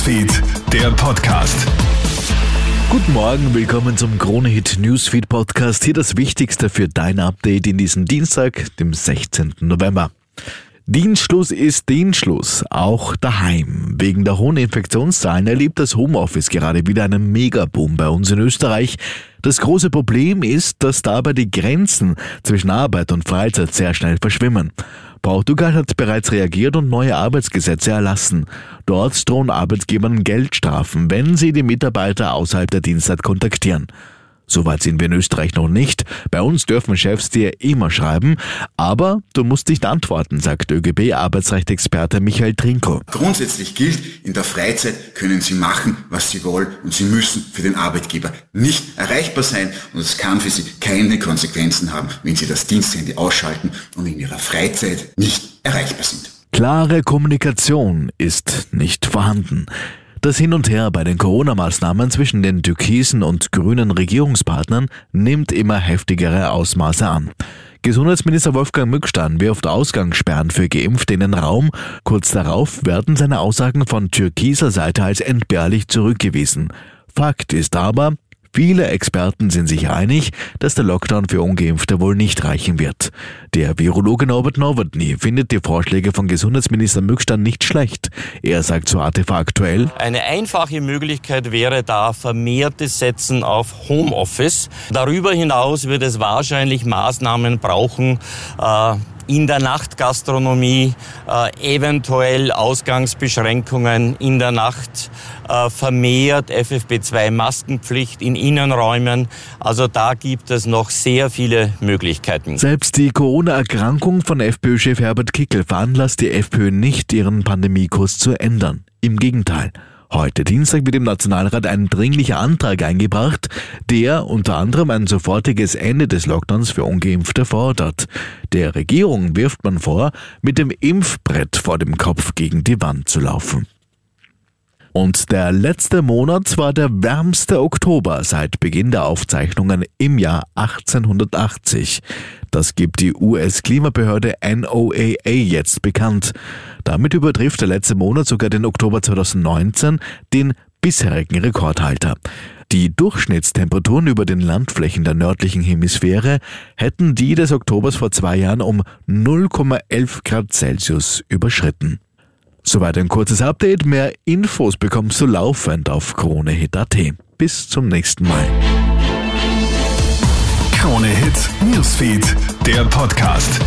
Newsfeed, der Podcast. Guten Morgen, willkommen zum Kronehit Newsfeed Podcast. Hier das Wichtigste für dein Update in diesem Dienstag, dem 16. November. Dienstschluss ist Dienstschluss, auch daheim. Wegen der hohen Infektionszahlen erlebt das Homeoffice gerade wieder einen Megaboom bei uns in Österreich. Das große Problem ist, dass dabei die Grenzen zwischen Arbeit und Freizeit sehr schnell verschwimmen. Portugal hat bereits reagiert und neue Arbeitsgesetze erlassen. Dort drohen Arbeitgebern Geldstrafen, wenn sie die Mitarbeiter außerhalb der Dienstzeit kontaktieren. Soweit sind wir in Österreich noch nicht. Bei uns dürfen Chefs dir immer schreiben, aber du musst nicht antworten, sagt ÖGB-Arbeitsrechtsexperte Michael Trinko. Grundsätzlich gilt, in der Freizeit können Sie machen, was Sie wollen und Sie müssen für den Arbeitgeber nicht erreichbar sein und es kann für Sie keine Konsequenzen haben, wenn Sie das Diensthandy ausschalten und in Ihrer Freizeit nicht erreichbar sind. Klare Kommunikation ist nicht vorhanden. Das Hin und Her bei den Corona-Maßnahmen zwischen den türkisen und grünen Regierungspartnern nimmt immer heftigere Ausmaße an. Gesundheitsminister Wolfgang Mückstein wirft Ausgangssperren für Geimpfte in den Raum. Kurz darauf werden seine Aussagen von türkiser Seite als entbehrlich zurückgewiesen. Fakt ist aber, Viele Experten sind sich einig, dass der Lockdown für Ungeimpfte wohl nicht reichen wird. Der Virologe Norbert Nowotny findet die Vorschläge von Gesundheitsminister Mückstein nicht schlecht. Er sagt zu ATV aktuell, Eine einfache Möglichkeit wäre da vermehrtes Setzen auf Homeoffice. Darüber hinaus wird es wahrscheinlich Maßnahmen brauchen, äh, in der Nachtgastronomie, äh, eventuell Ausgangsbeschränkungen in der Nacht, äh, vermehrt FFP2-Maskenpflicht in Innenräumen. Also da gibt es noch sehr viele Möglichkeiten. Selbst die Corona-Erkrankung von FPÖ-Chef Herbert Kickel veranlasst die FPÖ nicht, ihren Pandemiekurs zu ändern. Im Gegenteil. Heute Dienstag wird im Nationalrat ein dringlicher Antrag eingebracht, der unter anderem ein sofortiges Ende des Lockdowns für Ungeimpfte fordert. Der Regierung wirft man vor, mit dem Impfbrett vor dem Kopf gegen die Wand zu laufen. Und der letzte Monat war der wärmste Oktober seit Beginn der Aufzeichnungen im Jahr 1880. Das gibt die US-Klimabehörde NOAA jetzt bekannt. Damit übertrifft der letzte Monat sogar den Oktober 2019, den bisherigen Rekordhalter. Die Durchschnittstemperaturen über den Landflächen der nördlichen Hemisphäre hätten die des Oktobers vor zwei Jahren um 0,11 Grad Celsius überschritten. Soweit ein kurzes Update. Mehr Infos bekommst du laufend auf KroneHit.at. Bis zum nächsten Mal. Krone Hits, Newsfeed, der Podcast.